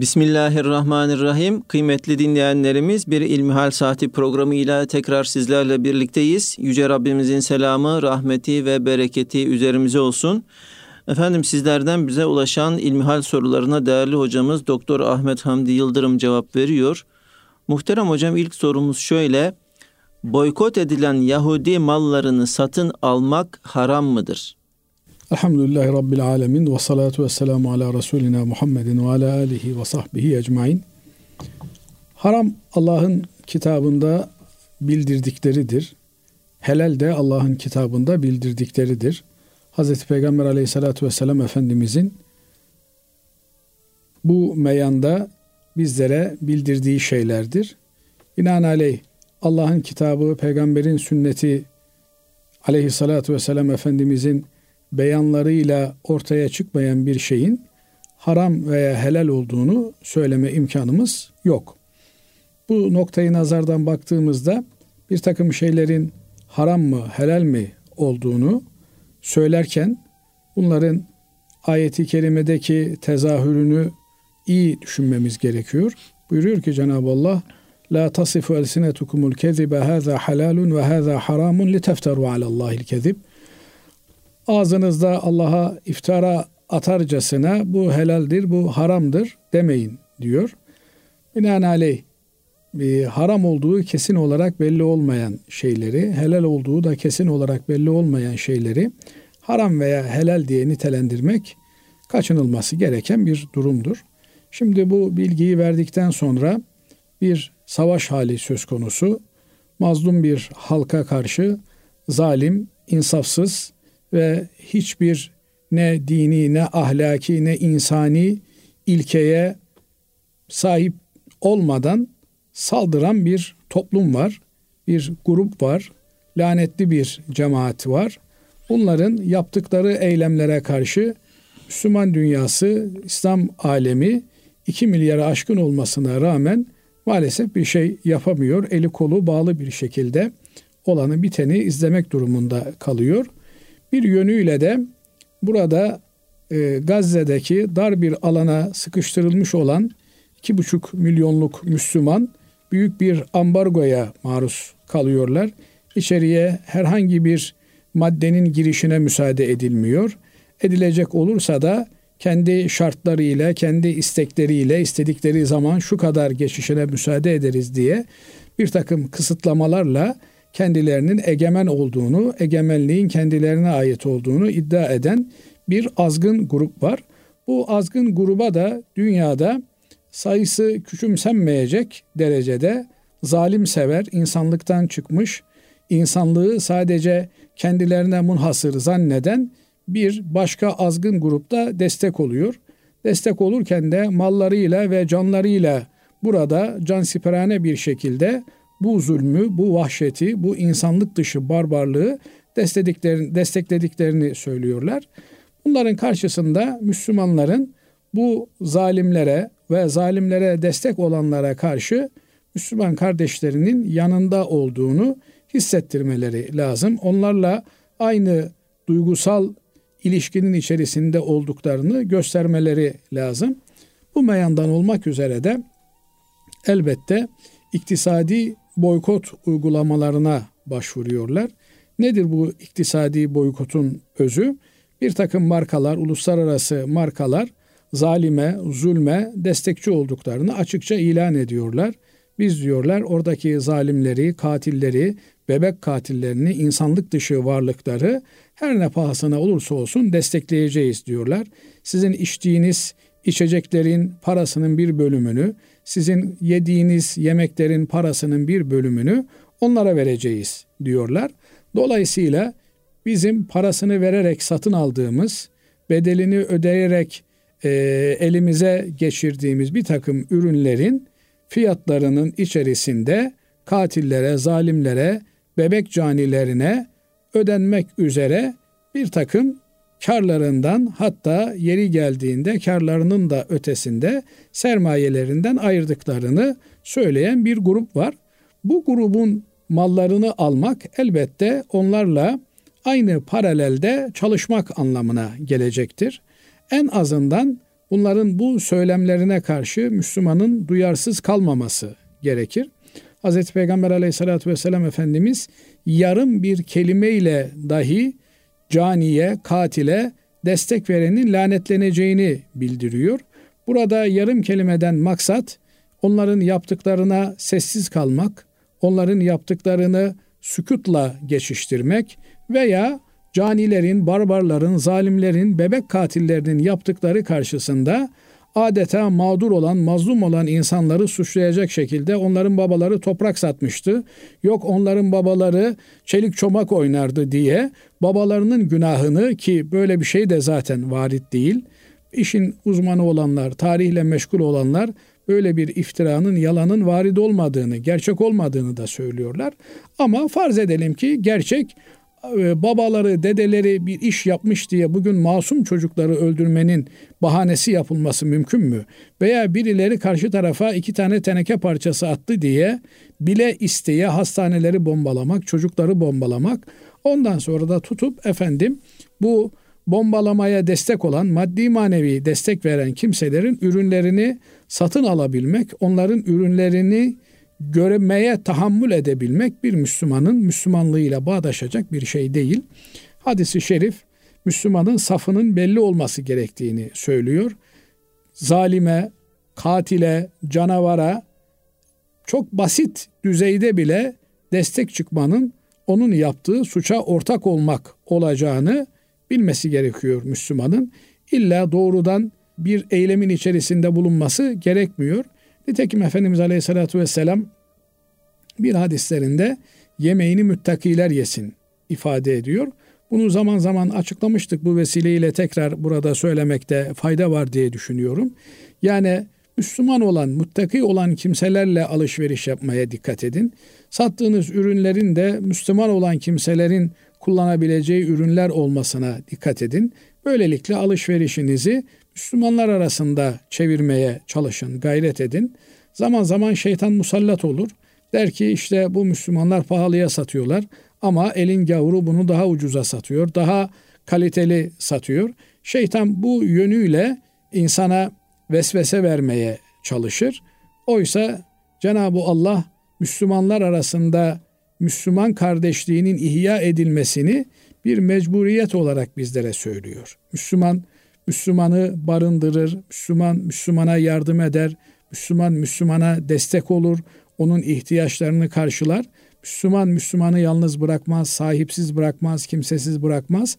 Bismillahirrahmanirrahim. Kıymetli dinleyenlerimiz bir İlmihal Saati programıyla tekrar sizlerle birlikteyiz. Yüce Rabbimizin selamı, rahmeti ve bereketi üzerimize olsun. Efendim sizlerden bize ulaşan ilmihal sorularına değerli hocamız Doktor Ahmet Hamdi Yıldırım cevap veriyor. Muhterem hocam ilk sorumuz şöyle. Boykot edilen Yahudi mallarını satın almak haram mıdır? Elhamdülillahi Rabbil Alemin ve salatu ve selamu ala Resulina Muhammedin ve ala alihi ve sahbihi ecmain. Haram Allah'ın kitabında bildirdikleridir. Helal de Allah'ın kitabında bildirdikleridir. Hazreti Peygamber aleyhissalatü vesselam Efendimizin bu meyanda bizlere bildirdiği şeylerdir. Binaenaleyh Allah'ın kitabı, peygamberin sünneti aleyhissalatü vesselam Efendimizin beyanlarıyla ortaya çıkmayan bir şeyin haram veya helal olduğunu söyleme imkanımız yok. Bu noktayı nazardan baktığımızda bir takım şeylerin haram mı, helal mi olduğunu söylerken bunların ayeti kerimedeki tezahürünü iyi düşünmemiz gerekiyor. Buyuruyor ki Cenab-ı Allah La tasifu elsinetukumul kezibe haza halalun ve haza haramun li tefteru alallahil kezib. Ağzınızda Allah'a iftara atarcasına bu helaldir, bu haramdır demeyin diyor. Binaenaleyh bir haram olduğu kesin olarak belli olmayan şeyleri, helal olduğu da kesin olarak belli olmayan şeyleri haram veya helal diye nitelendirmek kaçınılması gereken bir durumdur. Şimdi bu bilgiyi verdikten sonra bir savaş hali söz konusu. Mazlum bir halka karşı zalim, insafsız ve hiçbir ne dini, ne ahlaki, ne insani ilkeye sahip olmadan saldıran bir toplum var. Bir grup var. Lanetli bir cemaat var. Bunların yaptıkları eylemlere karşı Müslüman dünyası, İslam alemi 2 milyara aşkın olmasına rağmen maalesef bir şey yapamıyor. Eli kolu bağlı bir şekilde olanı biteni izlemek durumunda kalıyor. Bir yönüyle de burada e, Gazze'deki dar bir alana sıkıştırılmış olan 2,5 milyonluk Müslüman büyük bir ambargoya maruz kalıyorlar. İçeriye herhangi bir maddenin girişine müsaade edilmiyor. Edilecek olursa da kendi şartlarıyla, kendi istekleriyle istedikleri zaman şu kadar geçişine müsaade ederiz diye bir takım kısıtlamalarla kendilerinin egemen olduğunu, egemenliğin kendilerine ait olduğunu iddia eden bir azgın grup var. Bu azgın gruba da dünyada sayısı küçümsenmeyecek derecede zalim sever, insanlıktan çıkmış, insanlığı sadece kendilerine munhasır zanneden bir başka azgın grupta destek oluyor. Destek olurken de mallarıyla ve canlarıyla burada cansiperane bir şekilde bu zulmü, bu vahşeti, bu insanlık dışı barbarlığı desteklediklerini, desteklediklerini söylüyorlar. Bunların karşısında Müslümanların bu zalimlere ve zalimlere destek olanlara karşı Müslüman kardeşlerinin yanında olduğunu hissettirmeleri lazım. Onlarla aynı duygusal ilişkinin içerisinde olduklarını göstermeleri lazım. Bu meyandan olmak üzere de elbette iktisadi boykot uygulamalarına başvuruyorlar. Nedir bu iktisadi boykotun özü? Bir takım markalar, uluslararası markalar zalime, zulme destekçi olduklarını açıkça ilan ediyorlar. Biz diyorlar oradaki zalimleri, katilleri, bebek katillerini, insanlık dışı varlıkları her ne pahasına olursa olsun destekleyeceğiz diyorlar. Sizin içtiğiniz içeceklerin parasının bir bölümünü, sizin yediğiniz yemeklerin parasının bir bölümünü onlara vereceğiz diyorlar. Dolayısıyla bizim parasını vererek satın aldığımız, bedelini ödeyerek e, elimize geçirdiğimiz bir takım ürünlerin fiyatlarının içerisinde katillere, zalimlere, bebek canilerine ödenmek üzere bir takım karlarından hatta yeri geldiğinde karlarının da ötesinde sermayelerinden ayırdıklarını söyleyen bir grup var. Bu grubun mallarını almak elbette onlarla aynı paralelde çalışmak anlamına gelecektir. En azından Bunların bu söylemlerine karşı Müslümanın duyarsız kalmaması gerekir. Hz. Peygamber aleyhissalatü vesselam Efendimiz yarım bir kelimeyle dahi caniye, katile destek verenin lanetleneceğini bildiriyor. Burada yarım kelimeden maksat onların yaptıklarına sessiz kalmak, onların yaptıklarını sükutla geçiştirmek veya canilerin, barbarların, zalimlerin, bebek katillerinin yaptıkları karşısında adeta mağdur olan, mazlum olan insanları suçlayacak şekilde onların babaları toprak satmıştı. Yok onların babaları çelik çomak oynardı diye babalarının günahını ki böyle bir şey de zaten varit değil. İşin uzmanı olanlar, tarihle meşgul olanlar böyle bir iftiranın, yalanın varid olmadığını, gerçek olmadığını da söylüyorlar. Ama farz edelim ki gerçek babaları, dedeleri bir iş yapmış diye bugün masum çocukları öldürmenin bahanesi yapılması mümkün mü? Veya birileri karşı tarafa iki tane teneke parçası attı diye bile isteye hastaneleri bombalamak, çocukları bombalamak, ondan sonra da tutup efendim bu bombalamaya destek olan, maddi manevi destek veren kimselerin ürünlerini satın alabilmek, onların ürünlerini görmeye tahammül edebilmek bir Müslümanın Müslümanlığıyla bağdaşacak bir şey değil. Hadisi şerif Müslümanın safının belli olması gerektiğini söylüyor. Zalime, katile, canavara çok basit düzeyde bile destek çıkmanın onun yaptığı suça ortak olmak olacağını bilmesi gerekiyor Müslümanın. İlla doğrudan bir eylemin içerisinde bulunması gerekmiyor. Nitekim Efendimiz Aleyhisselatü Vesselam bir hadislerinde yemeğini müttakiler yesin ifade ediyor. Bunu zaman zaman açıklamıştık bu vesileyle tekrar burada söylemekte fayda var diye düşünüyorum. Yani Müslüman olan, muttaki olan kimselerle alışveriş yapmaya dikkat edin. Sattığınız ürünlerin de Müslüman olan kimselerin kullanabileceği ürünler olmasına dikkat edin. Böylelikle alışverişinizi Müslümanlar arasında çevirmeye çalışın, gayret edin. Zaman zaman şeytan musallat olur. Der ki işte bu Müslümanlar pahalıya satıyorlar ama elin gavuru bunu daha ucuza satıyor, daha kaliteli satıyor. Şeytan bu yönüyle insana vesvese vermeye çalışır. Oysa Cenab-ı Allah Müslümanlar arasında Müslüman kardeşliğinin ihya edilmesini bir mecburiyet olarak bizlere söylüyor. Müslüman Müslümanı barındırır, Müslüman Müslümana yardım eder, Müslüman Müslümana destek olur, onun ihtiyaçlarını karşılar. Müslüman Müslümanı yalnız bırakmaz, sahipsiz bırakmaz, kimsesiz bırakmaz.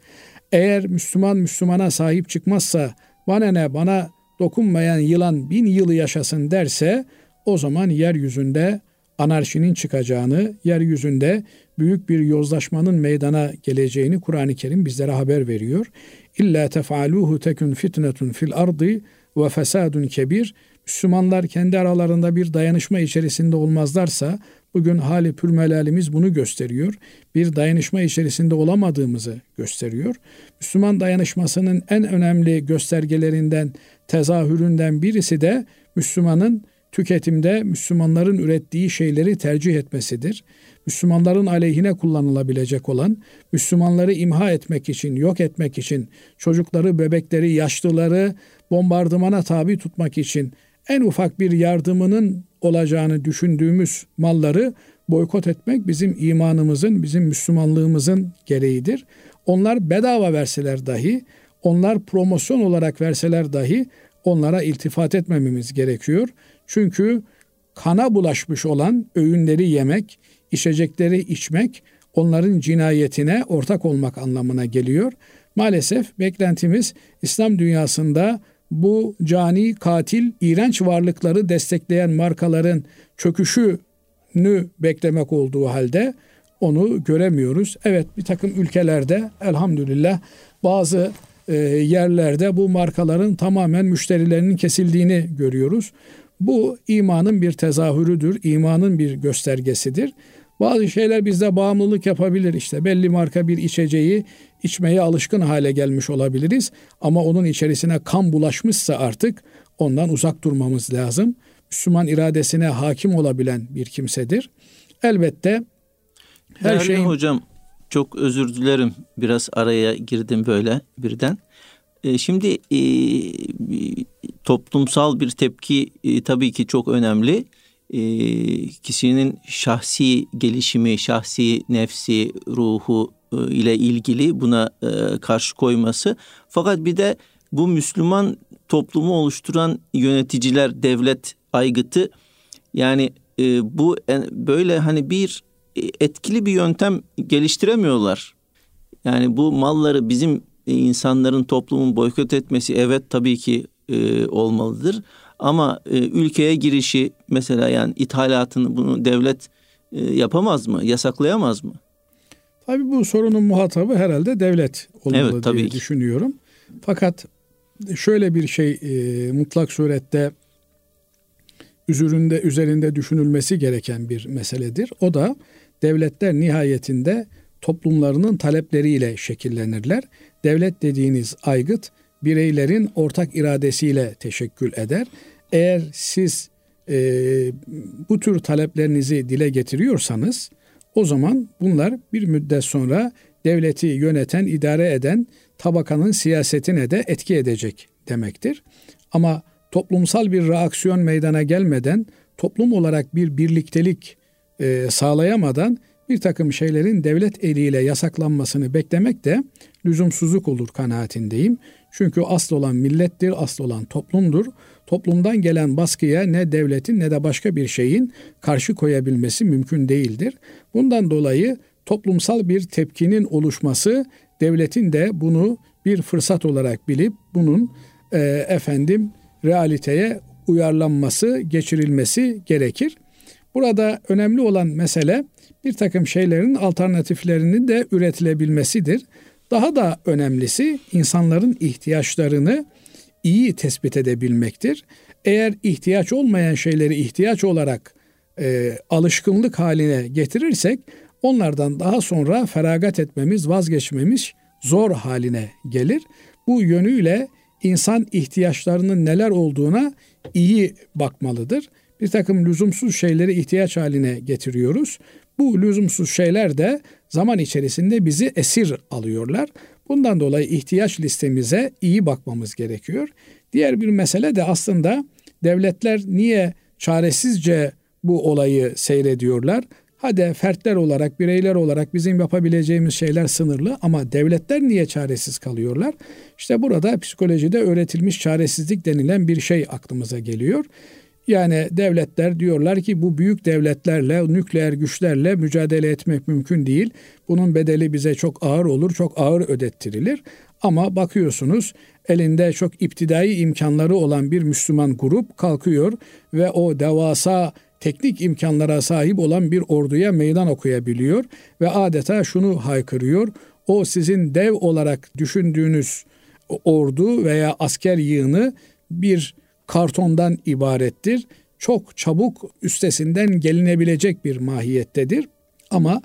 Eğer Müslüman Müslümana sahip çıkmazsa bana ne bana dokunmayan yılan bin yılı yaşasın derse o zaman yeryüzünde anarşinin çıkacağını, yeryüzünde büyük bir yozlaşmanın meydana geleceğini Kur'an-ı Kerim bizlere haber veriyor. İlla tefaluhu tekun fitnetun fil ardı ve fesadun kebir. Müslümanlar kendi aralarında bir dayanışma içerisinde olmazlarsa bugün hali pürmelalimiz bunu gösteriyor. Bir dayanışma içerisinde olamadığımızı gösteriyor. Müslüman dayanışmasının en önemli göstergelerinden, tezahüründen birisi de Müslümanın tüketimde Müslümanların ürettiği şeyleri tercih etmesidir. Müslümanların aleyhine kullanılabilecek olan, Müslümanları imha etmek için, yok etmek için, çocukları, bebekleri, yaşlıları bombardımana tabi tutmak için en ufak bir yardımının olacağını düşündüğümüz malları boykot etmek bizim imanımızın, bizim Müslümanlığımızın gereğidir. Onlar bedava verseler dahi, onlar promosyon olarak verseler dahi onlara iltifat etmememiz gerekiyor. Çünkü kana bulaşmış olan öğünleri yemek, içecekleri içmek onların cinayetine ortak olmak anlamına geliyor. Maalesef beklentimiz İslam dünyasında bu cani, katil, iğrenç varlıkları destekleyen markaların çöküşünü beklemek olduğu halde onu göremiyoruz. Evet bir takım ülkelerde elhamdülillah bazı e, yerlerde bu markaların tamamen müşterilerinin kesildiğini görüyoruz. Bu imanın bir tezahürüdür, imanın bir göstergesidir. Bazı şeyler bizde bağımlılık yapabilir. İşte belli marka bir içeceği içmeye alışkın hale gelmiş olabiliriz. Ama onun içerisine kan bulaşmışsa artık ondan uzak durmamız lazım. Müslüman iradesine hakim olabilen bir kimsedir. Elbette her şey hocam çok özür dilerim. Biraz araya girdim böyle birden. E, şimdi e, toplumsal bir tepki e, tabii ki çok önemli. E, kişinin şahsi gelişimi, şahsi nefsi, ruhu e, ile ilgili buna e, karşı koyması. Fakat bir de bu Müslüman toplumu oluşturan yöneticiler, devlet aygıtı yani e, bu böyle hani bir etkili bir yöntem geliştiremiyorlar. Yani bu malları bizim insanların toplumun boykot etmesi evet tabii ki olmalıdır. Ama e, ülkeye girişi mesela yani ithalatını bunu devlet e, yapamaz mı? Yasaklayamaz mı? Tabii bu sorunun muhatabı herhalde devlet olmalı evet, tabii diye ki. düşünüyorum. Fakat şöyle bir şey e, mutlak surette üzerinde üzerinde düşünülmesi gereken bir meseledir. O da devletler nihayetinde toplumlarının talepleriyle şekillenirler. Devlet dediğiniz aygıt bireylerin ortak iradesiyle teşekkül eder. Eğer siz e, bu tür taleplerinizi dile getiriyorsanız o zaman bunlar bir müddet sonra devleti yöneten, idare eden tabakanın siyasetine de etki edecek demektir. Ama toplumsal bir reaksiyon meydana gelmeden, toplum olarak bir birliktelik e, sağlayamadan bir takım şeylerin devlet eliyle yasaklanmasını beklemek de lüzumsuzluk olur kanaatindeyim. Çünkü asıl olan millettir, asıl olan toplumdur. Toplumdan gelen baskıya ne devletin ne de başka bir şeyin karşı koyabilmesi mümkün değildir. Bundan dolayı toplumsal bir tepkinin oluşması devletin de bunu bir fırsat olarak bilip bunun e, efendim realiteye uyarlanması, geçirilmesi gerekir. Burada önemli olan mesele bir takım şeylerin alternatiflerinin de üretilebilmesidir. Daha da önemlisi insanların ihtiyaçlarını iyi tespit edebilmektir. Eğer ihtiyaç olmayan şeyleri ihtiyaç olarak e, alışkınlık haline getirirsek onlardan daha sonra feragat etmemiz, vazgeçmemiz zor haline gelir. Bu yönüyle insan ihtiyaçlarının neler olduğuna iyi bakmalıdır. Bir takım lüzumsuz şeyleri ihtiyaç haline getiriyoruz. Bu lüzumsuz şeyler de zaman içerisinde bizi esir alıyorlar. Bundan dolayı ihtiyaç listemize iyi bakmamız gerekiyor. Diğer bir mesele de aslında devletler niye çaresizce bu olayı seyrediyorlar? Hadi fertler olarak, bireyler olarak bizim yapabileceğimiz şeyler sınırlı ama devletler niye çaresiz kalıyorlar? İşte burada psikolojide öğretilmiş çaresizlik denilen bir şey aklımıza geliyor. Yani devletler diyorlar ki bu büyük devletlerle, nükleer güçlerle mücadele etmek mümkün değil. Bunun bedeli bize çok ağır olur, çok ağır ödettirilir. Ama bakıyorsunuz elinde çok iptidai imkanları olan bir Müslüman grup kalkıyor ve o devasa teknik imkanlara sahip olan bir orduya meydan okuyabiliyor ve adeta şunu haykırıyor. O sizin dev olarak düşündüğünüz ordu veya asker yığını bir kartondan ibarettir. Çok çabuk üstesinden gelinebilecek bir mahiyettedir. Ama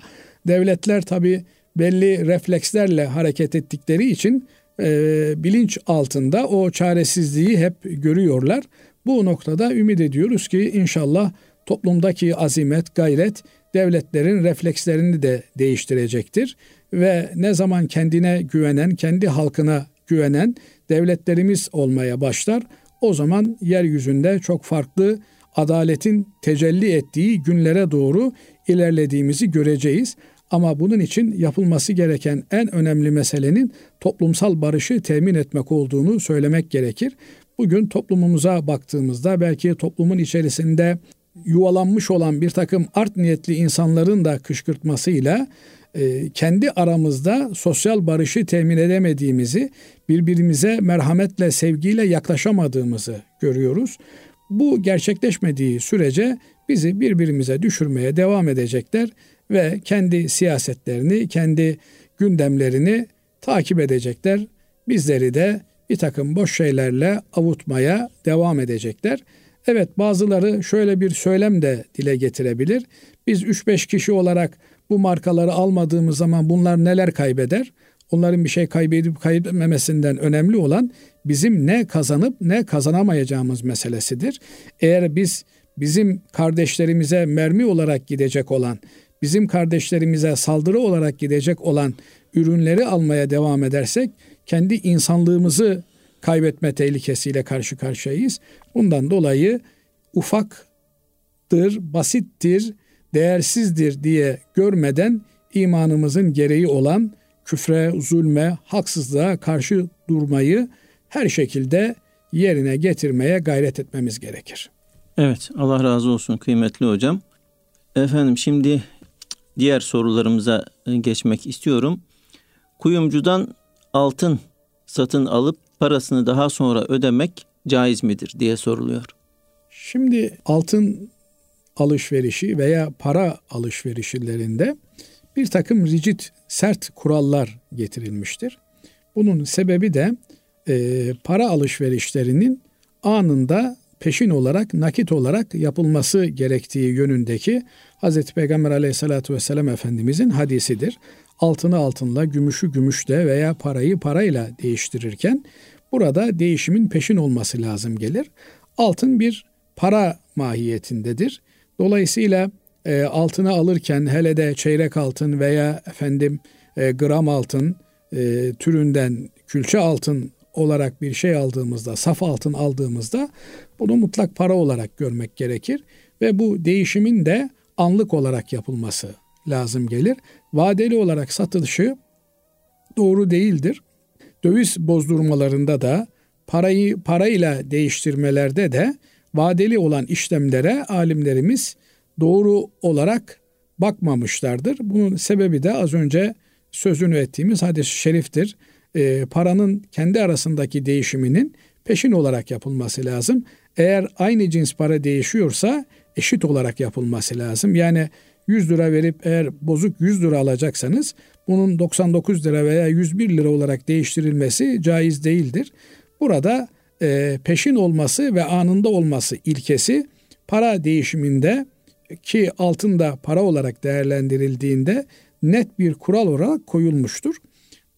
devletler tabi belli reflekslerle hareket ettikleri için e, bilinç altında o çaresizliği hep görüyorlar. Bu noktada ümit ediyoruz ki inşallah toplumdaki azimet, gayret devletlerin reflekslerini de değiştirecektir ve ne zaman kendine güvenen, kendi halkına güvenen devletlerimiz olmaya başlar. O zaman yeryüzünde çok farklı adaletin tecelli ettiği günlere doğru ilerlediğimizi göreceğiz. Ama bunun için yapılması gereken en önemli meselenin toplumsal barışı temin etmek olduğunu söylemek gerekir. Bugün toplumumuza baktığımızda belki toplumun içerisinde yuvalanmış olan bir takım art niyetli insanların da kışkırtmasıyla kendi aramızda sosyal barışı temin edemediğimizi, birbirimize merhametle, sevgiyle yaklaşamadığımızı görüyoruz. Bu gerçekleşmediği sürece bizi birbirimize düşürmeye devam edecekler ve kendi siyasetlerini, kendi gündemlerini takip edecekler. Bizleri de bir takım boş şeylerle avutmaya devam edecekler. Evet bazıları şöyle bir söylem de dile getirebilir. Biz 3-5 kişi olarak bu markaları almadığımız zaman bunlar neler kaybeder? Onların bir şey kaybedip kaybetmemesinden önemli olan bizim ne kazanıp ne kazanamayacağımız meselesidir. Eğer biz bizim kardeşlerimize mermi olarak gidecek olan, bizim kardeşlerimize saldırı olarak gidecek olan ürünleri almaya devam edersek kendi insanlığımızı kaybetme tehlikesiyle karşı karşıyayız. Bundan dolayı ufaktır, basittir, değersizdir diye görmeden imanımızın gereği olan küfre, zulme, haksızlığa karşı durmayı her şekilde yerine getirmeye gayret etmemiz gerekir. Evet, Allah razı olsun kıymetli hocam. Efendim şimdi diğer sorularımıza geçmek istiyorum. Kuyumcudan altın satın alıp parasını daha sonra ödemek caiz midir diye soruluyor. Şimdi altın alışverişi veya para alışverişlerinde bir takım rigid, sert kurallar getirilmiştir. Bunun sebebi de e, para alışverişlerinin anında peşin olarak, nakit olarak yapılması gerektiği yönündeki Hz. Peygamber aleyhissalatü vesselam Efendimizin hadisidir. Altını altınla, gümüşü gümüşle veya parayı parayla değiştirirken burada değişimin peşin olması lazım gelir. Altın bir para mahiyetindedir. Dolayısıyla e, altını alırken hele de çeyrek altın veya efendim e, gram altın e, türünden külçe altın olarak bir şey aldığımızda, saf altın aldığımızda bunu mutlak para olarak görmek gerekir ve bu değişimin de anlık olarak yapılması lazım gelir. Vadeli olarak satılışı doğru değildir. Döviz bozdurmalarında da parayı parayla değiştirmelerde de vadeli olan işlemlere alimlerimiz doğru olarak bakmamışlardır. Bunun sebebi de az önce sözünü ettiğimiz hadis-i şeriftir. E, paranın kendi arasındaki değişiminin peşin olarak yapılması lazım. Eğer aynı cins para değişiyorsa eşit olarak yapılması lazım. Yani 100 lira verip eğer bozuk 100 lira alacaksanız bunun 99 lira veya 101 lira olarak değiştirilmesi caiz değildir. Burada e, peşin olması ve anında olması ilkesi para değişiminde ki altında para olarak değerlendirildiğinde net bir kural olarak koyulmuştur.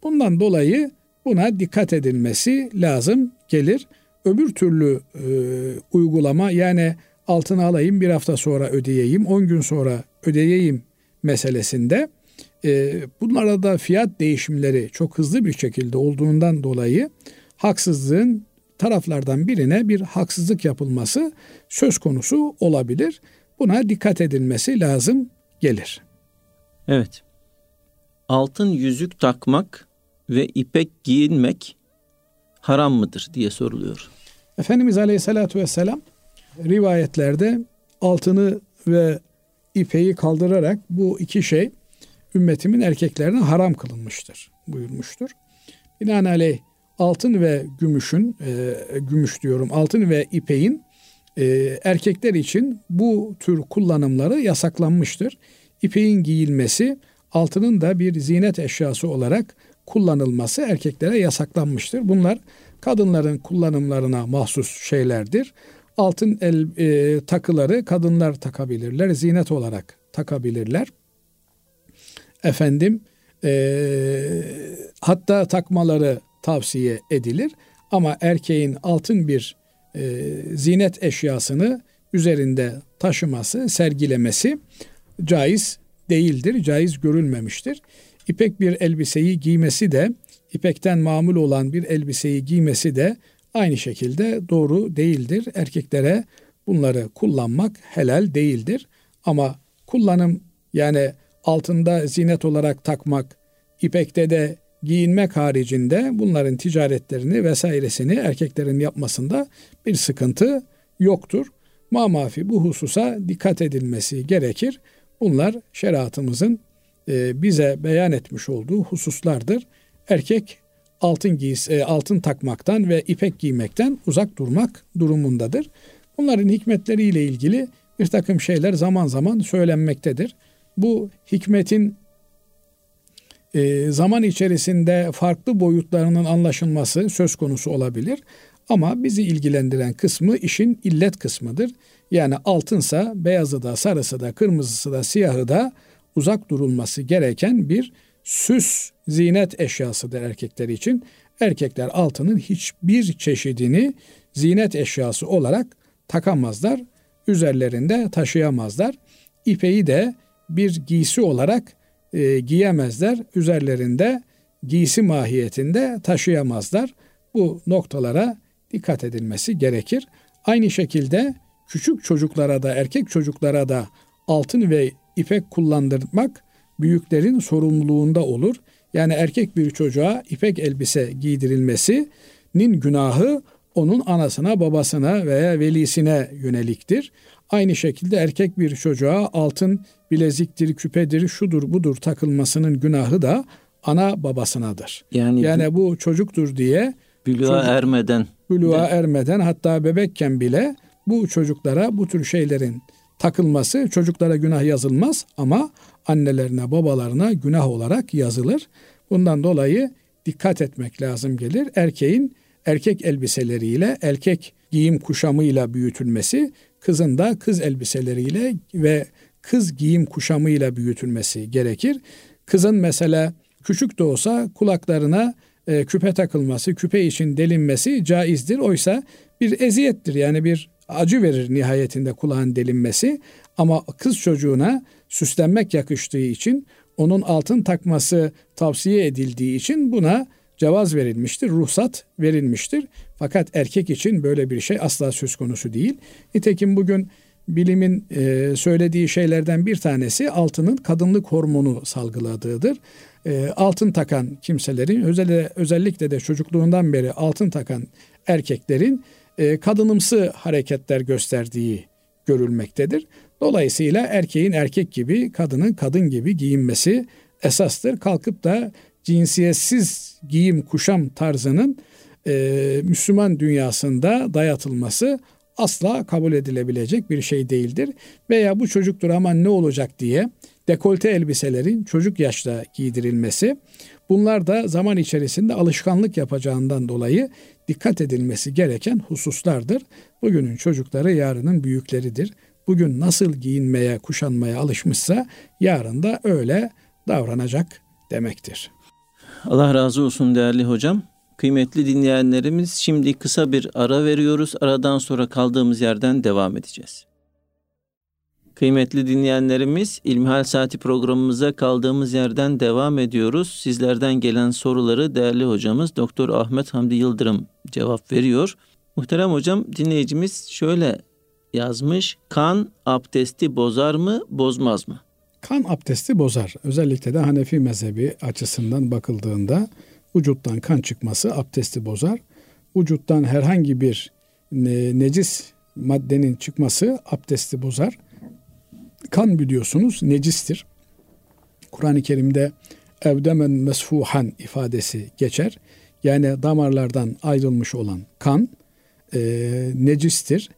Bundan dolayı buna dikkat edilmesi lazım gelir. Öbür türlü e, uygulama yani altını alayım bir hafta sonra ödeyeyim, 10 gün sonra ödeyeyim meselesinde e, bunlarda da fiyat değişimleri çok hızlı bir şekilde olduğundan dolayı haksızlığın taraflardan birine bir haksızlık yapılması söz konusu olabilir. Buna dikkat edilmesi lazım gelir. Evet. Altın yüzük takmak ve ipek giyinmek haram mıdır diye soruluyor. Efendimiz Aleyhisselatü Vesselam rivayetlerde altını ve ipeyi kaldırarak bu iki şey ümmetimin erkeklerine haram kılınmıştır buyurmuştur. Binaenaleyh altın ve gümüşün, e, gümüş diyorum, altın ve ipeğin e, erkekler için bu tür kullanımları yasaklanmıştır. İpeğin giyilmesi, altının da bir zinet eşyası olarak kullanılması erkeklere yasaklanmıştır. Bunlar kadınların kullanımlarına mahsus şeylerdir. Altın el e, takıları kadınlar takabilirler, zinet olarak takabilirler. Efendim, e, hatta takmaları tavsiye edilir. Ama erkeğin altın bir e, zinet eşyasını üzerinde taşıması, sergilemesi caiz değildir, caiz görülmemiştir. İpek bir elbiseyi giymesi de, ipekten mamul olan bir elbiseyi giymesi de aynı şekilde doğru değildir. Erkeklere bunları kullanmak helal değildir. Ama kullanım yani altında zinet olarak takmak, ipekte de giyinmek haricinde bunların ticaretlerini vesairesini erkeklerin yapmasında bir sıkıntı yoktur. Mamafi bu hususa dikkat edilmesi gerekir. Bunlar şeriatımızın e, bize beyan etmiş olduğu hususlardır. Erkek altın giys e, altın takmaktan ve ipek giymekten uzak durmak durumundadır. Bunların hikmetleriyle ilgili bir takım şeyler zaman zaman söylenmektedir. Bu hikmetin e, zaman içerisinde farklı boyutlarının anlaşılması söz konusu olabilir. Ama bizi ilgilendiren kısmı işin illet kısmıdır. Yani altınsa beyazı da sarısı da kırmızısı da siyahı da uzak durulması gereken bir süs zinet eşyasıdır erkekler için. Erkekler altının hiçbir çeşidini zinet eşyası olarak takamazlar. Üzerlerinde taşıyamazlar. İpeyi de bir giysi olarak e, giyemezler. Üzerlerinde giysi mahiyetinde taşıyamazlar. Bu noktalara dikkat edilmesi gerekir. Aynı şekilde küçük çocuklara da erkek çocuklara da altın ve ipek kullandırmak büyüklerin sorumluluğunda olur. Yani erkek bir çocuğa ipek elbise giydirilmesinin günahı onun anasına, babasına veya velisine yöneliktir. Aynı şekilde erkek bir çocuğa altın bileziktir, küpedir, şudur budur takılmasının günahı da ana babasınadır. Yani, yani bu çocuktur diye buluğa ermeden buluğa ermeden hatta bebekken bile bu çocuklara bu tür şeylerin takılması çocuklara günah yazılmaz ama annelerine babalarına günah olarak yazılır. Bundan dolayı dikkat etmek lazım gelir. Erkeğin erkek elbiseleriyle, erkek giyim kuşamıyla büyütülmesi, kızın da kız elbiseleriyle ve kız giyim kuşamıyla büyütülmesi gerekir. Kızın mesela küçük de olsa kulaklarına e, küpe takılması, küpe için delinmesi caizdir. Oysa bir eziyettir yani bir acı verir nihayetinde kulağın delinmesi. Ama kız çocuğuna süslenmek yakıştığı için onun altın takması tavsiye edildiği için buna cevaz verilmiştir, ruhsat verilmiştir. Fakat erkek için böyle bir şey asla söz konusu değil. Nitekim bugün bilimin e, söylediği şeylerden bir tanesi altının kadınlık hormonu salgıladığıdır. E, altın takan kimselerin özellikle, özellikle de çocukluğundan beri altın takan erkeklerin e, kadınımsı hareketler gösterdiği görülmektedir. Dolayısıyla erkeğin erkek gibi, kadının kadın gibi giyinmesi esastır. Kalkıp da cinsiyetsiz giyim kuşam tarzının e, Müslüman dünyasında dayatılması asla kabul edilebilecek bir şey değildir. Veya bu çocuktur aman ne olacak diye dekolte elbiselerin çocuk yaşta giydirilmesi bunlar da zaman içerisinde alışkanlık yapacağından dolayı dikkat edilmesi gereken hususlardır. Bugünün çocukları yarının büyükleridir. Bugün nasıl giyinmeye, kuşanmaya alışmışsa yarın da öyle davranacak demektir. Allah razı olsun değerli hocam. Kıymetli dinleyenlerimiz şimdi kısa bir ara veriyoruz. Aradan sonra kaldığımız yerden devam edeceğiz. Kıymetli dinleyenlerimiz İlmihal Saati programımıza kaldığımız yerden devam ediyoruz. Sizlerden gelen soruları değerli hocamız Doktor Ahmet Hamdi Yıldırım cevap veriyor. Muhterem hocam dinleyicimiz şöyle yazmış. Kan abdesti bozar mı bozmaz mı? Kan abdesti bozar. Özellikle de Hanefi mezhebi açısından bakıldığında vücuttan kan çıkması abdesti bozar. Vücuttan herhangi bir necis maddenin çıkması abdesti bozar. Kan biliyorsunuz necistir. Kur'an-ı Kerim'de evdemen mesfuhan ifadesi geçer. Yani damarlardan ayrılmış olan kan e, necistir.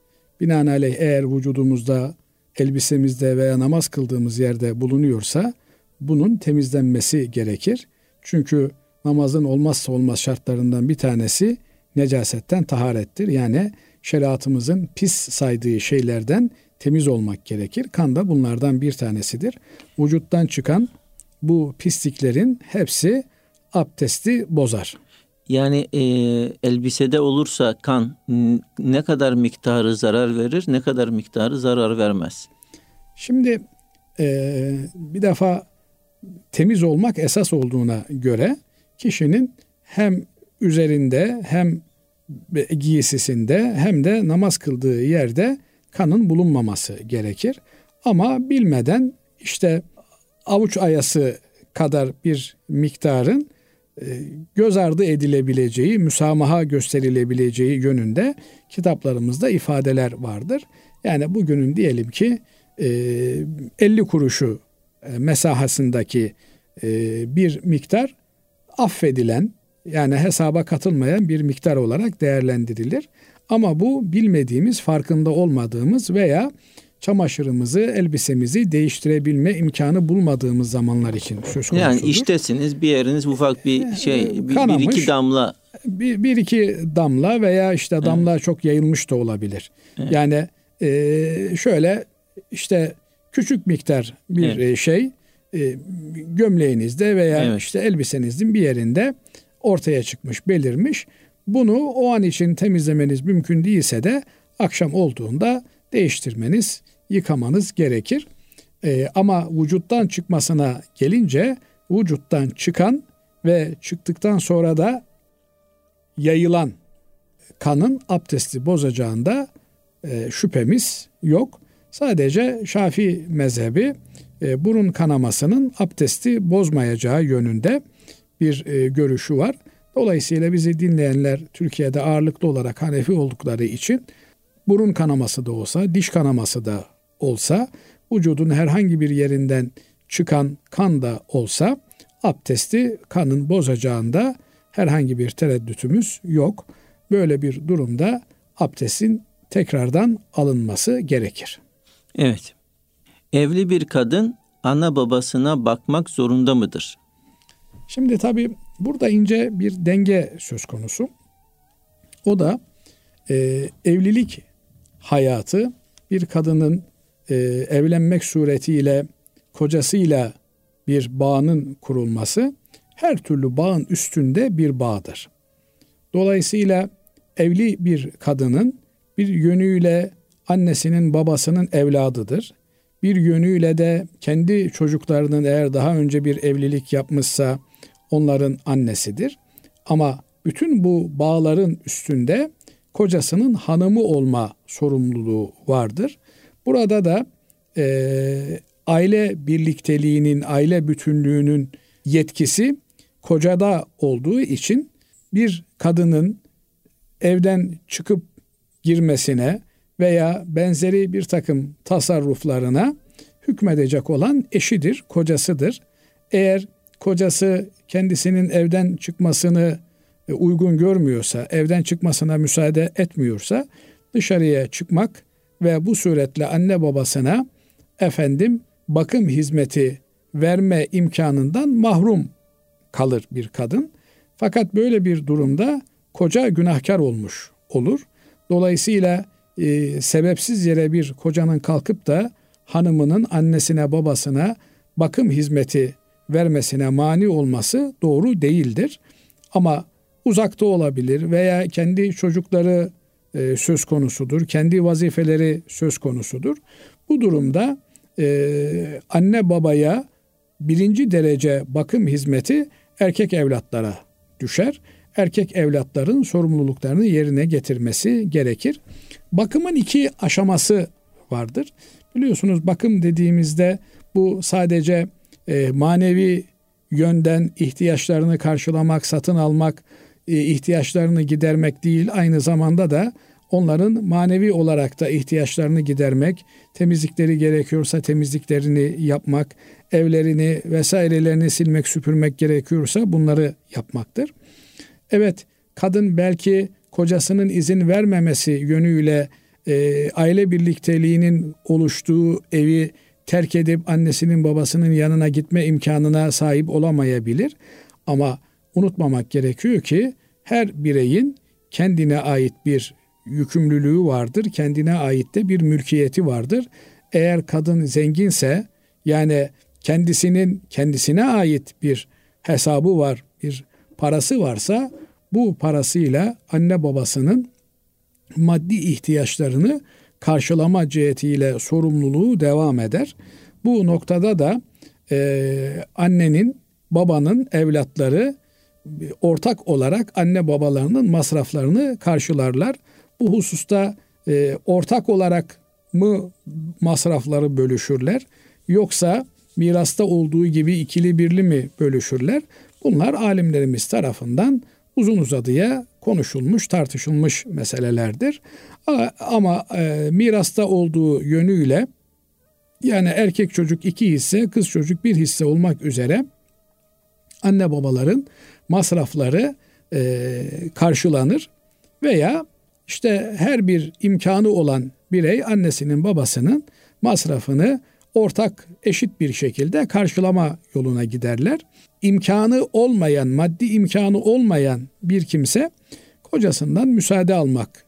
Binaenaleyh eğer vücudumuzda, elbisemizde veya namaz kıldığımız yerde bulunuyorsa bunun temizlenmesi gerekir. Çünkü namazın olmazsa olmaz şartlarından bir tanesi necasetten taharettir. Yani şeriatımızın pis saydığı şeylerden temiz olmak gerekir. Kan da bunlardan bir tanesidir. Vücuttan çıkan bu pisliklerin hepsi abdesti bozar. Yani e, elbisede olursa kan ne kadar miktarı zarar verir, ne kadar miktarı zarar vermez? Şimdi e, bir defa temiz olmak esas olduğuna göre kişinin hem üzerinde hem giysisinde hem de namaz kıldığı yerde kanın bulunmaması gerekir. Ama bilmeden işte avuç ayası kadar bir miktarın göz ardı edilebileceği, müsamaha gösterilebileceği yönünde kitaplarımızda ifadeler vardır. Yani bugünün diyelim ki 50 e, kuruşu e, mesahasındaki bir miktar affedilen yani hesaba katılmayan bir miktar olarak değerlendirilir. Ama bu bilmediğimiz, farkında olmadığımız veya çamaşırımızı, elbisemizi değiştirebilme imkanı bulmadığımız zamanlar için söz konusudur. Yani iştesiniz bir yeriniz ufak bir şey, bir, Kanamış, bir iki damla. Bir, bir iki damla veya işte damla evet. çok yayılmış da olabilir. Evet. Yani e, şöyle işte küçük miktar bir evet. E, şey e, gömleğinizde veya evet. işte elbisenizin bir yerinde ortaya çıkmış, belirmiş. Bunu o an için temizlemeniz mümkün değilse de akşam olduğunda değiştirmeniz, yıkamanız gerekir. Ee, ama vücuttan çıkmasına gelince vücuttan çıkan ve çıktıktan sonra da yayılan kanın abdesti bozacağında e, şüphemiz yok. Sadece Şafii mezhebi e, burun kanamasının abdesti bozmayacağı yönünde bir e, görüşü var. Dolayısıyla bizi dinleyenler Türkiye'de ağırlıklı olarak Hanefi oldukları için burun kanaması da olsa, diş kanaması da olsa, vücudun herhangi bir yerinden çıkan kan da olsa abdesti kanın bozacağında herhangi bir tereddütümüz yok. Böyle bir durumda abdestin tekrardan alınması gerekir. Evet. Evli bir kadın ana babasına bakmak zorunda mıdır? Şimdi tabii burada ince bir denge söz konusu. O da e, evlilik hayatı bir kadının e, evlenmek suretiyle kocasıyla bir bağının kurulması her türlü bağın üstünde bir bağdır. Dolayısıyla evli bir kadının bir yönüyle annesinin babasının evladıdır. Bir yönüyle de kendi çocuklarının eğer daha önce bir evlilik yapmışsa onların annesidir. Ama bütün bu bağların üstünde kocasının hanımı olma sorumluluğu vardır. Burada da e, aile birlikteliğinin, aile bütünlüğünün yetkisi kocada olduğu için bir kadının evden çıkıp girmesine veya benzeri bir takım tasarruflarına hükmedecek olan eşidir, kocasıdır. Eğer kocası kendisinin evden çıkmasını e, uygun görmüyorsa, evden çıkmasına müsaade etmiyorsa dışarıya çıkmak ve bu suretle anne babasına efendim bakım hizmeti verme imkanından mahrum kalır bir kadın. Fakat böyle bir durumda koca günahkar olmuş olur. Dolayısıyla e, sebepsiz yere bir kocanın kalkıp da hanımının annesine babasına bakım hizmeti vermesine mani olması doğru değildir. Ama uzakta olabilir veya kendi çocukları e, söz konusudur, kendi vazifeleri söz konusudur. Bu durumda e, anne babaya birinci derece bakım hizmeti erkek evlatlara düşer. Erkek evlatların sorumluluklarını yerine getirmesi gerekir. Bakımın iki aşaması vardır. Biliyorsunuz bakım dediğimizde bu sadece e, manevi yönden ihtiyaçlarını karşılamak, satın almak, ihtiyaçlarını gidermek değil, aynı zamanda da onların manevi olarak da ihtiyaçlarını gidermek, temizlikleri gerekiyorsa temizliklerini yapmak, evlerini vesairelerini silmek, süpürmek gerekiyorsa bunları yapmaktır. Evet, kadın belki kocasının izin vermemesi yönüyle e, aile birlikteliğinin oluştuğu evi terk edip annesinin babasının yanına gitme imkanına sahip olamayabilir. Ama unutmamak gerekiyor ki her bireyin kendine ait bir yükümlülüğü vardır. Kendine ait de bir mülkiyeti vardır. Eğer kadın zenginse yani kendisinin kendisine ait bir hesabı var, bir parası varsa bu parasıyla anne babasının maddi ihtiyaçlarını karşılama cihetiyle sorumluluğu devam eder. Bu noktada da e, annenin, babanın evlatları ortak olarak anne babalarının masraflarını karşılarlar. Bu hususta e, ortak olarak mı masrafları bölüşürler yoksa mirasta olduğu gibi ikili birli mi bölüşürler? Bunlar alimlerimiz tarafından uzun uzadıya konuşulmuş, tartışılmış meselelerdir. Ama e, mirasta olduğu yönüyle yani erkek çocuk iki hisse, kız çocuk bir hisse olmak üzere anne babaların masrafları e, karşılanır veya işte her bir imkanı olan birey annesinin babasının masrafını ortak eşit bir şekilde karşılama yoluna giderler. İmkanı olmayan, maddi imkanı olmayan bir kimse kocasından müsaade almak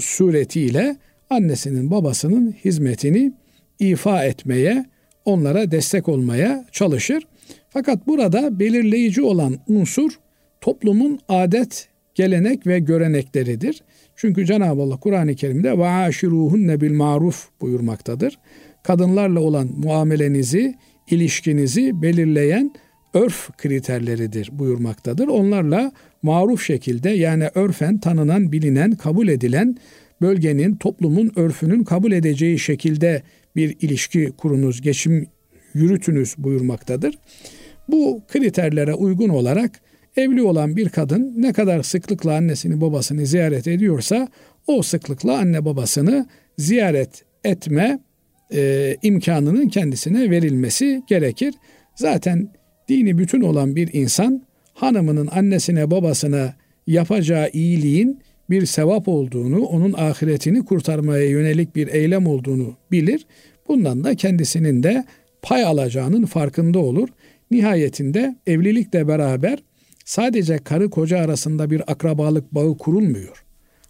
suretiyle annesinin babasının hizmetini ifa etmeye, onlara destek olmaya çalışır. Fakat burada belirleyici olan unsur toplumun adet, gelenek ve görenekleridir. Çünkü Cenab-ı Allah Kur'an-ı Kerim'de ve aşiruhunne bil maruf buyurmaktadır. Kadınlarla olan muamelenizi, ilişkinizi belirleyen örf kriterleridir buyurmaktadır. Onlarla maruf şekilde yani örfen tanınan, bilinen, kabul edilen bölgenin, toplumun örfünün kabul edeceği şekilde bir ilişki kurunuz, geçim yürütünüz buyurmaktadır. Bu kriterlere uygun olarak evli olan bir kadın ne kadar sıklıkla annesini babasını ziyaret ediyorsa o sıklıkla anne babasını ziyaret etme e, imkanının kendisine verilmesi gerekir. Zaten dini bütün olan bir insan hanımının annesine babasına yapacağı iyiliğin bir sevap olduğunu, onun ahiretini kurtarmaya yönelik bir eylem olduğunu bilir. Bundan da kendisinin de pay alacağının farkında olur. Nihayetinde evlilikle beraber sadece karı koca arasında bir akrabalık bağı kurulmuyor.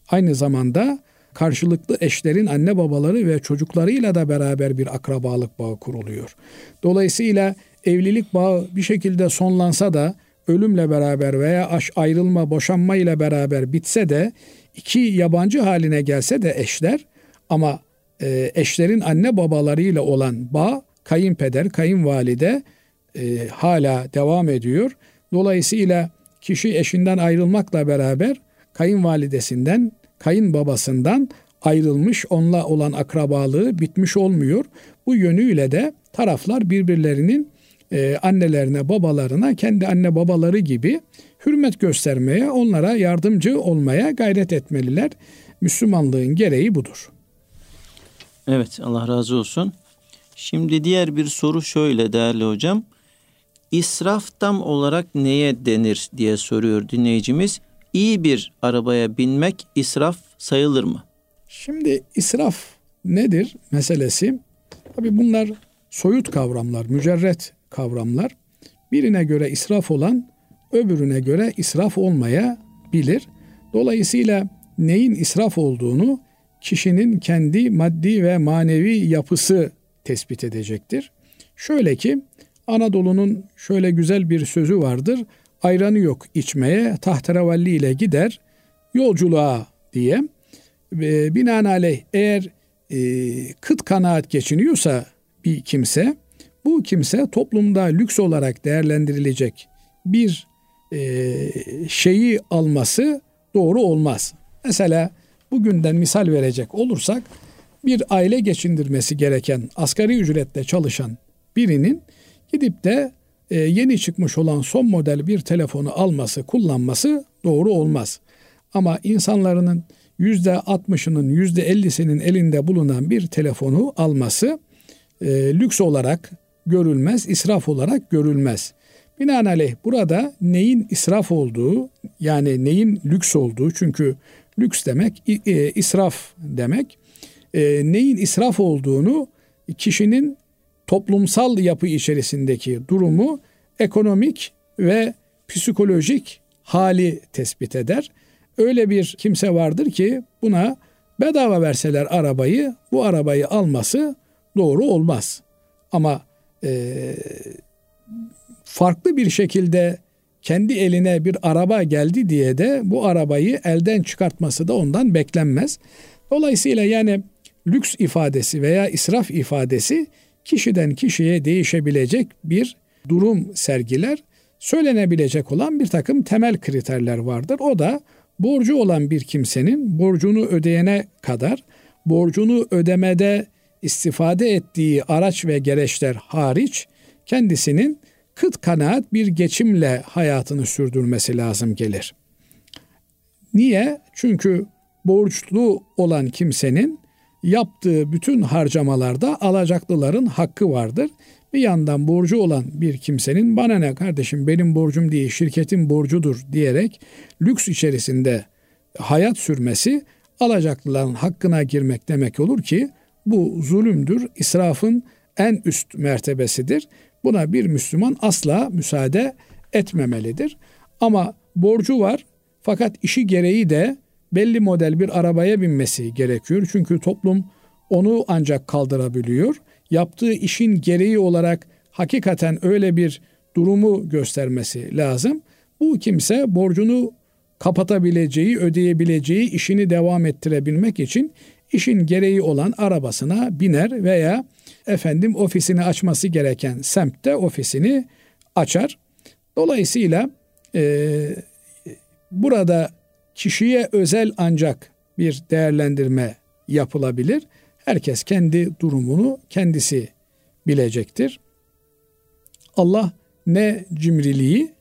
Aynı zamanda karşılıklı eşlerin anne babaları ve çocuklarıyla da beraber bir akrabalık bağı kuruluyor. Dolayısıyla evlilik bağı bir şekilde sonlansa da ölümle beraber veya ayrılma, boşanma ile beraber bitse de iki yabancı haline gelse de eşler ama e, eşlerin anne babalarıyla olan bağ kayınpeder, kayınvalide e, hala devam ediyor. Dolayısıyla kişi eşinden ayrılmakla beraber kayınvalidesinden, kayınbabasından ayrılmış, onunla olan akrabalığı bitmiş olmuyor. Bu yönüyle de taraflar birbirlerinin e, annelerine, babalarına kendi anne babaları gibi hürmet göstermeye, onlara yardımcı olmaya gayret etmeliler. Müslümanlığın gereği budur. Evet, Allah razı olsun. Şimdi diğer bir soru şöyle değerli hocam. İsraf tam olarak neye denir diye soruyor dinleyicimiz. İyi bir arabaya binmek israf sayılır mı? Şimdi israf nedir meselesi? Tabi bunlar soyut kavramlar, mücerret kavramlar. Birine göre israf olan öbürüne göre israf olmaya bilir. Dolayısıyla neyin israf olduğunu kişinin kendi maddi ve manevi yapısı tespit edecektir. Şöyle ki Anadolu'nun şöyle güzel bir sözü vardır. Ayranı yok içmeye, tahterevalli ile gider yolculuğa diye. E, binaenaleyh eğer e, kıt kanaat geçiniyorsa bir kimse, bu kimse toplumda lüks olarak değerlendirilecek bir e, şeyi alması doğru olmaz. Mesela bugünden misal verecek olursak bir aile geçindirmesi gereken asgari ücretle çalışan birinin gidip de e, yeni çıkmış olan son model bir telefonu alması, kullanması doğru olmaz. Ama insanların yüzde 60'ının yüzde 50'sinin elinde bulunan bir telefonu alması e, lüks olarak görülmez, israf olarak görülmez. Binaenaleyh burada neyin israf olduğu yani neyin lüks olduğu çünkü lüks demek e, israf demek e, neyin israf olduğunu kişinin toplumsal yapı içerisindeki durumu ekonomik ve psikolojik hali tespit eder. Öyle bir kimse vardır ki buna bedava verseler arabayı bu arabayı alması doğru olmaz. Ama e, farklı bir şekilde kendi eline bir araba geldi diye de bu arabayı elden çıkartması da ondan beklenmez. Dolayısıyla yani lüks ifadesi veya israf ifadesi kişiden kişiye değişebilecek bir durum sergiler. Söylenebilecek olan bir takım temel kriterler vardır. O da borcu olan bir kimsenin borcunu ödeyene kadar borcunu ödemede istifade ettiği araç ve gereçler hariç kendisinin kıt kanaat bir geçimle hayatını sürdürmesi lazım gelir. Niye? Çünkü borçlu olan kimsenin yaptığı bütün harcamalarda alacaklıların hakkı vardır. Bir yandan borcu olan bir kimsenin bana ne kardeşim benim borcum değil şirketin borcudur diyerek lüks içerisinde hayat sürmesi alacaklıların hakkına girmek demek olur ki bu zulümdür, israfın en üst mertebesidir. Buna bir Müslüman asla müsaade etmemelidir. Ama borcu var fakat işi gereği de belli model bir arabaya binmesi gerekiyor. Çünkü toplum onu ancak kaldırabiliyor. Yaptığı işin gereği olarak hakikaten öyle bir durumu göstermesi lazım. Bu kimse borcunu kapatabileceği, ödeyebileceği işini devam ettirebilmek için işin gereği olan arabasına biner veya efendim ofisini açması gereken semtte ofisini açar. Dolayısıyla e, burada kişiye özel ancak bir değerlendirme yapılabilir. Herkes kendi durumunu kendisi bilecektir. Allah ne cimriliği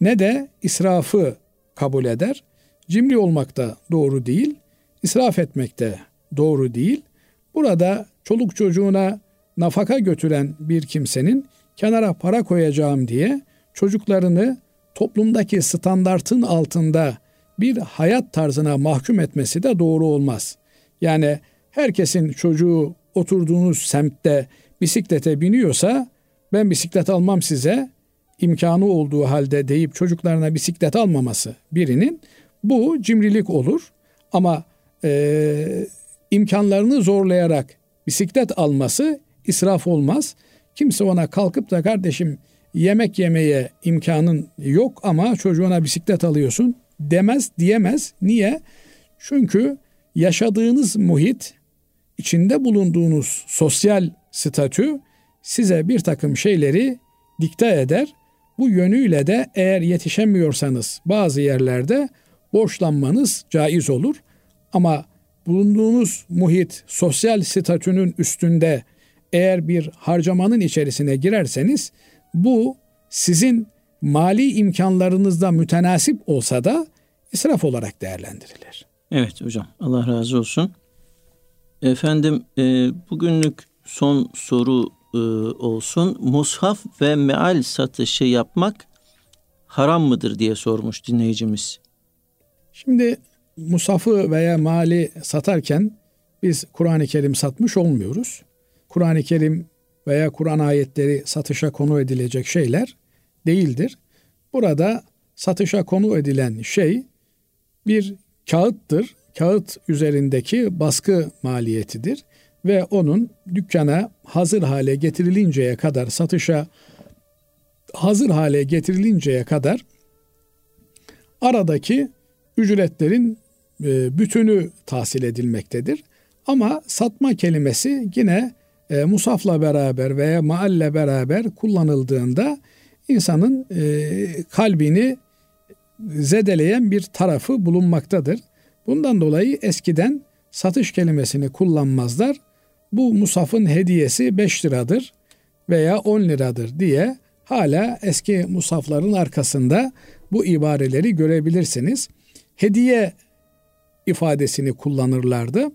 ne de israfı kabul eder. Cimri olmak da doğru değil, israf etmek de doğru değil. Burada çoluk çocuğuna nafaka götüren bir kimsenin kenara para koyacağım diye çocuklarını toplumdaki standartın altında bir hayat tarzına mahkum etmesi de doğru olmaz. Yani herkesin çocuğu oturduğunuz semtte bisiklete biniyorsa ben bisiklet almam size imkanı olduğu halde deyip çocuklarına bisiklet almaması birinin bu cimrilik olur. Ama e, imkanlarını zorlayarak bisiklet alması israf olmaz. Kimse ona kalkıp da kardeşim yemek yemeye imkanın yok ama çocuğuna bisiklet alıyorsun demez diyemez. Niye? Çünkü yaşadığınız muhit, içinde bulunduğunuz sosyal statü size bir takım şeyleri dikte eder. Bu yönüyle de eğer yetişemiyorsanız bazı yerlerde borçlanmanız caiz olur. Ama bulunduğunuz muhit sosyal statünün üstünde eğer bir harcamanın içerisine girerseniz bu sizin mali imkanlarınızda mütenasip olsa da israf olarak değerlendirilir. Evet hocam Allah razı olsun. Efendim e, bugünlük son soru e, olsun. Mushaf ve meal satışı yapmak haram mıdır diye sormuş dinleyicimiz. Şimdi musafı veya mali satarken biz Kur'an-ı Kerim satmış olmuyoruz. Kur'an-ı Kerim veya Kur'an ayetleri satışa konu edilecek şeyler değildir. Burada satışa konu edilen şey bir kağıttır. Kağıt üzerindeki baskı maliyetidir ve onun dükkana hazır hale getirilinceye kadar satışa hazır hale getirilinceye kadar aradaki ücretlerin e, bütünü tahsil edilmektedir. Ama satma kelimesi yine e, musafla beraber veya maalle beraber kullanıldığında insanın e, kalbini zedeleyen bir tarafı bulunmaktadır. Bundan dolayı eskiden satış kelimesini kullanmazlar. Bu musafın hediyesi 5 liradır veya 10 liradır diye hala eski musafların arkasında bu ibareleri görebilirsiniz. Hediye ifadesini kullanırlardı.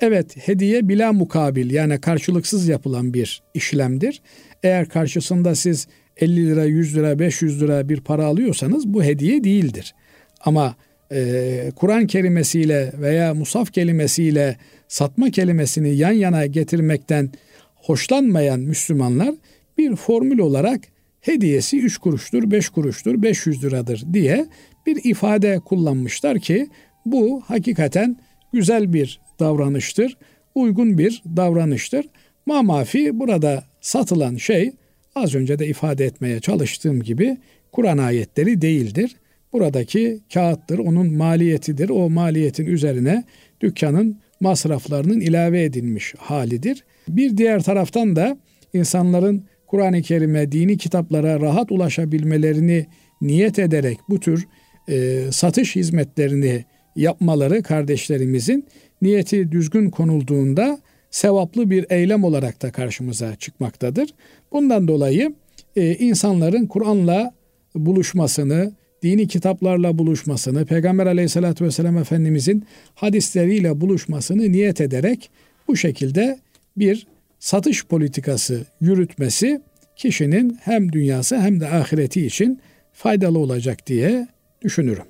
Evet hediye bila mukabil yani karşılıksız yapılan bir işlemdir. Eğer karşısında siz 50 lira, 100 lira, 500 lira bir para alıyorsanız bu hediye değildir. Ama e, Kur'an kelimesiyle veya musaf kelimesiyle satma kelimesini yan yana getirmekten hoşlanmayan Müslümanlar bir formül olarak hediyesi 3 kuruştur, 5 kuruştur, 500 liradır diye bir ifade kullanmışlar ki bu hakikaten güzel bir davranıştır, uygun bir davranıştır. Mamafi burada satılan şey az önce de ifade etmeye çalıştığım gibi Kur'an ayetleri değildir. Buradaki kağıttır, onun maliyetidir. O maliyetin üzerine dükkanın masraflarının ilave edilmiş halidir. Bir diğer taraftan da insanların Kur'an-ı Kerim'e, dini kitaplara rahat ulaşabilmelerini niyet ederek bu tür e, satış hizmetlerini yapmaları kardeşlerimizin niyeti düzgün konulduğunda sevaplı bir eylem olarak da karşımıza çıkmaktadır. Bundan dolayı e, insanların Kur'an'la buluşmasını, dini kitaplarla buluşmasını, Peygamber aleyhissalatü vesselam Efendimizin hadisleriyle buluşmasını niyet ederek bu şekilde bir satış politikası yürütmesi kişinin hem dünyası hem de ahireti için faydalı olacak diye düşünürüm.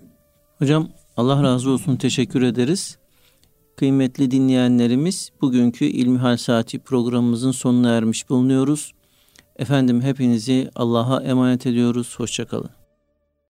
Hocam Allah razı olsun teşekkür ederiz. Kıymetli dinleyenlerimiz bugünkü İlmihal Saati programımızın sonuna ermiş bulunuyoruz. Efendim hepinizi Allah'a emanet ediyoruz. Hoşçakalın.